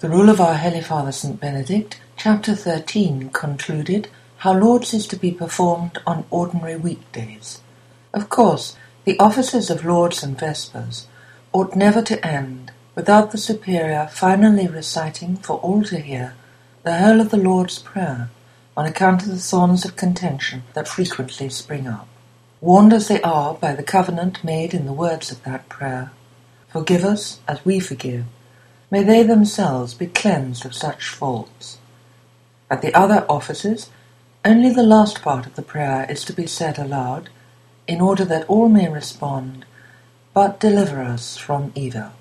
The rule of our Holy Father St. Benedict, chapter 13, concluded how Lauds is to be performed on ordinary weekdays. Of course, the offices of Lauds and Vespers ought never to end without the Superior finally reciting for all to hear the whole of the Lord's Prayer on account of the thorns of contention that frequently spring up. Warned as they are by the covenant made in the words of that prayer, Forgive us as we forgive May they themselves be cleansed of such faults. At the other offices, only the last part of the prayer is to be said aloud, in order that all may respond, but deliver us from evil.